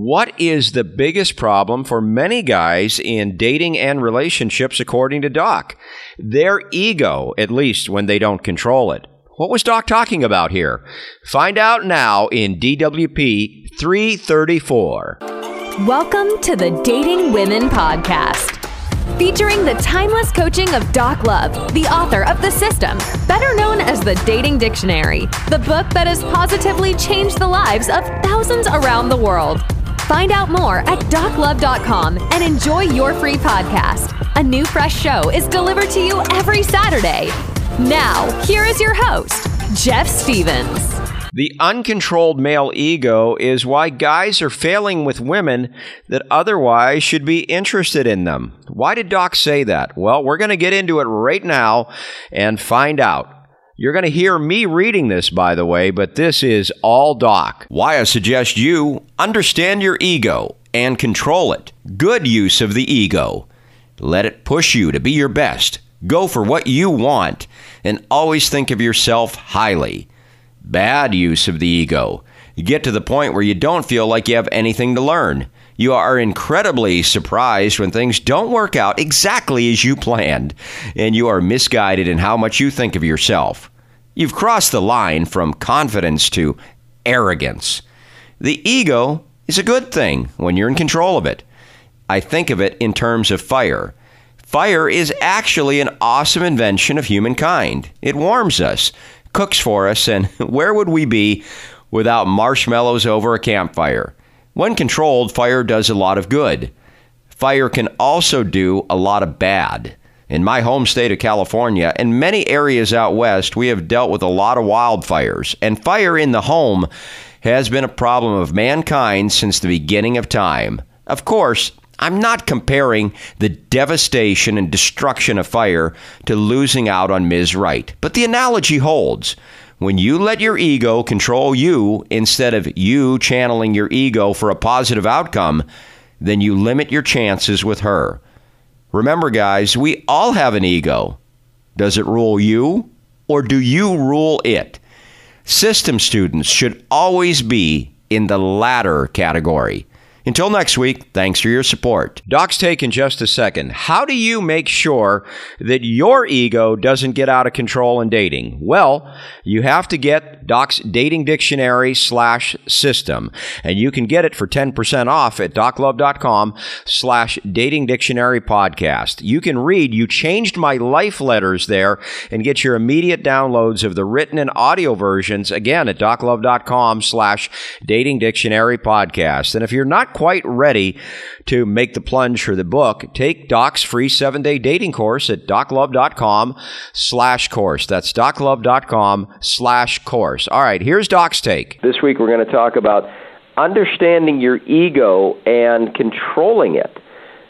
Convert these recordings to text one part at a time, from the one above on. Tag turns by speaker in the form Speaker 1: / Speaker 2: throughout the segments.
Speaker 1: What is the biggest problem for many guys in dating and relationships, according to Doc? Their ego, at least when they don't control it. What was Doc talking about here? Find out now in DWP 334.
Speaker 2: Welcome to the Dating Women Podcast featuring the timeless coaching of Doc Love, the author of The System, better known as the Dating Dictionary, the book that has positively changed the lives of thousands around the world. Find out more at doclove.com and enjoy your free podcast. A new fresh show is delivered to you every Saturday. Now, here is your host, Jeff Stevens.
Speaker 1: The uncontrolled male ego is why guys are failing with women that otherwise should be interested in them. Why did Doc say that? Well, we're going to get into it right now and find out. You're going to hear me reading this, by the way, but this is all Doc. Why I suggest you understand your ego and control it. Good use of the ego. Let it push you to be your best. Go for what you want and always think of yourself highly bad use of the ego. You get to the point where you don't feel like you have anything to learn. You are incredibly surprised when things don't work out exactly as you planned, and you are misguided in how much you think of yourself. You've crossed the line from confidence to arrogance. The ego is a good thing when you're in control of it. I think of it in terms of fire. Fire is actually an awesome invention of humankind. It warms us cooks for us, and where would we be without marshmallows over a campfire? When controlled, fire does a lot of good. Fire can also do a lot of bad. In my home state of California and many areas out west, we have dealt with a lot of wildfires, and fire in the home has been a problem of mankind since the beginning of time. Of course, I'm not comparing the devastation and destruction of fire to losing out on Ms. Right, but the analogy holds. When you let your ego control you instead of you channeling your ego for a positive outcome, then you limit your chances with her. Remember, guys, we all have an ego. Does it rule you or do you rule it? System students should always be in the latter category. Until next week, thanks for your support. Doc's take in just a second. How do you make sure that your ego doesn't get out of control in dating? Well, you have to get Doc's dating dictionary slash system, and you can get it for 10% off at doclove.com slash dating dictionary podcast. You can read You Changed My Life letters there and get your immediate downloads of the written and audio versions again at doclove.com slash dating dictionary podcast. And if you're not quite ready to make the plunge for the book, take Doc's free seven day dating course at doclove.com slash course. That's doclove.com slash course. All right, here's Doc's take.
Speaker 3: This week we're going to talk about understanding your ego and controlling it.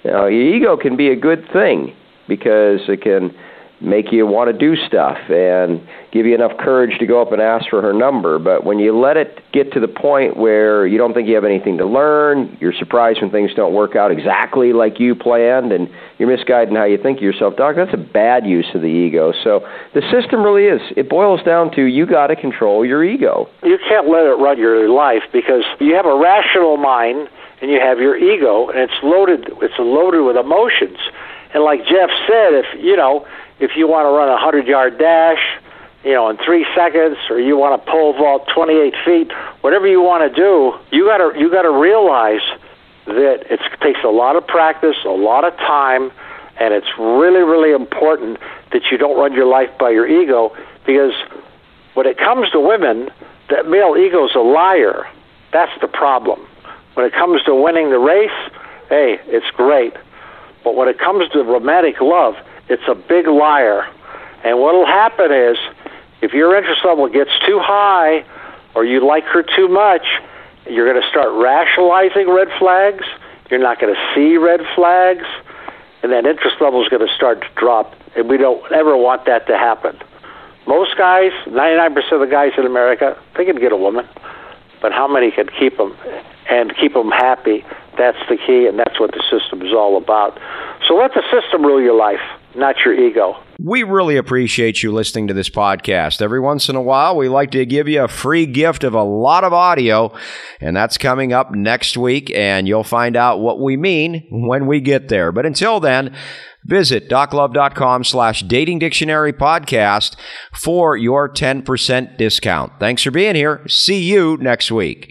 Speaker 3: Now, your ego can be a good thing because it can make you want to do stuff and give you enough courage to go up and ask for her number. But when you let it get to the point where you don't think you have anything to learn, you're surprised when things don't work out exactly like you planned, and you're misguided in how you think of yourself, Doc, that's a bad use of the ego. So the system really is, it boils down to you got to control your ego.
Speaker 4: You can't let it run your life because you have a rational mind and you have your ego, and it's loaded. It's loaded with emotions. And like Jeff said, if you know, if you want to run a 100 yard dash, you know, in three seconds, or you want to pole vault 28 feet, whatever you want to do, you got to you got to realize that it takes a lot of practice, a lot of time, and it's really really important that you don't run your life by your ego because when it comes to women, that male ego is a liar. That's the problem. When it comes to winning the race, hey, it's great. But when it comes to romantic love, it's a big liar. And what'll happen is, if your interest level gets too high, or you like her too much, you're going to start rationalizing red flags. You're not going to see red flags, and that interest level is going to start to drop. And we don't ever want that to happen. Most guys, 99% of the guys in America, they can get a woman, but how many can keep them and keep them happy? That's the key, and that's what the system is all about. So let the system rule your life, not your ego.
Speaker 1: We really appreciate you listening to this podcast. Every once in a while, we like to give you a free gift of a lot of audio, and that's coming up next week, and you'll find out what we mean when we get there. But until then, visit doclove.com slash dating dictionary podcast for your 10% discount. Thanks for being here. See you next week.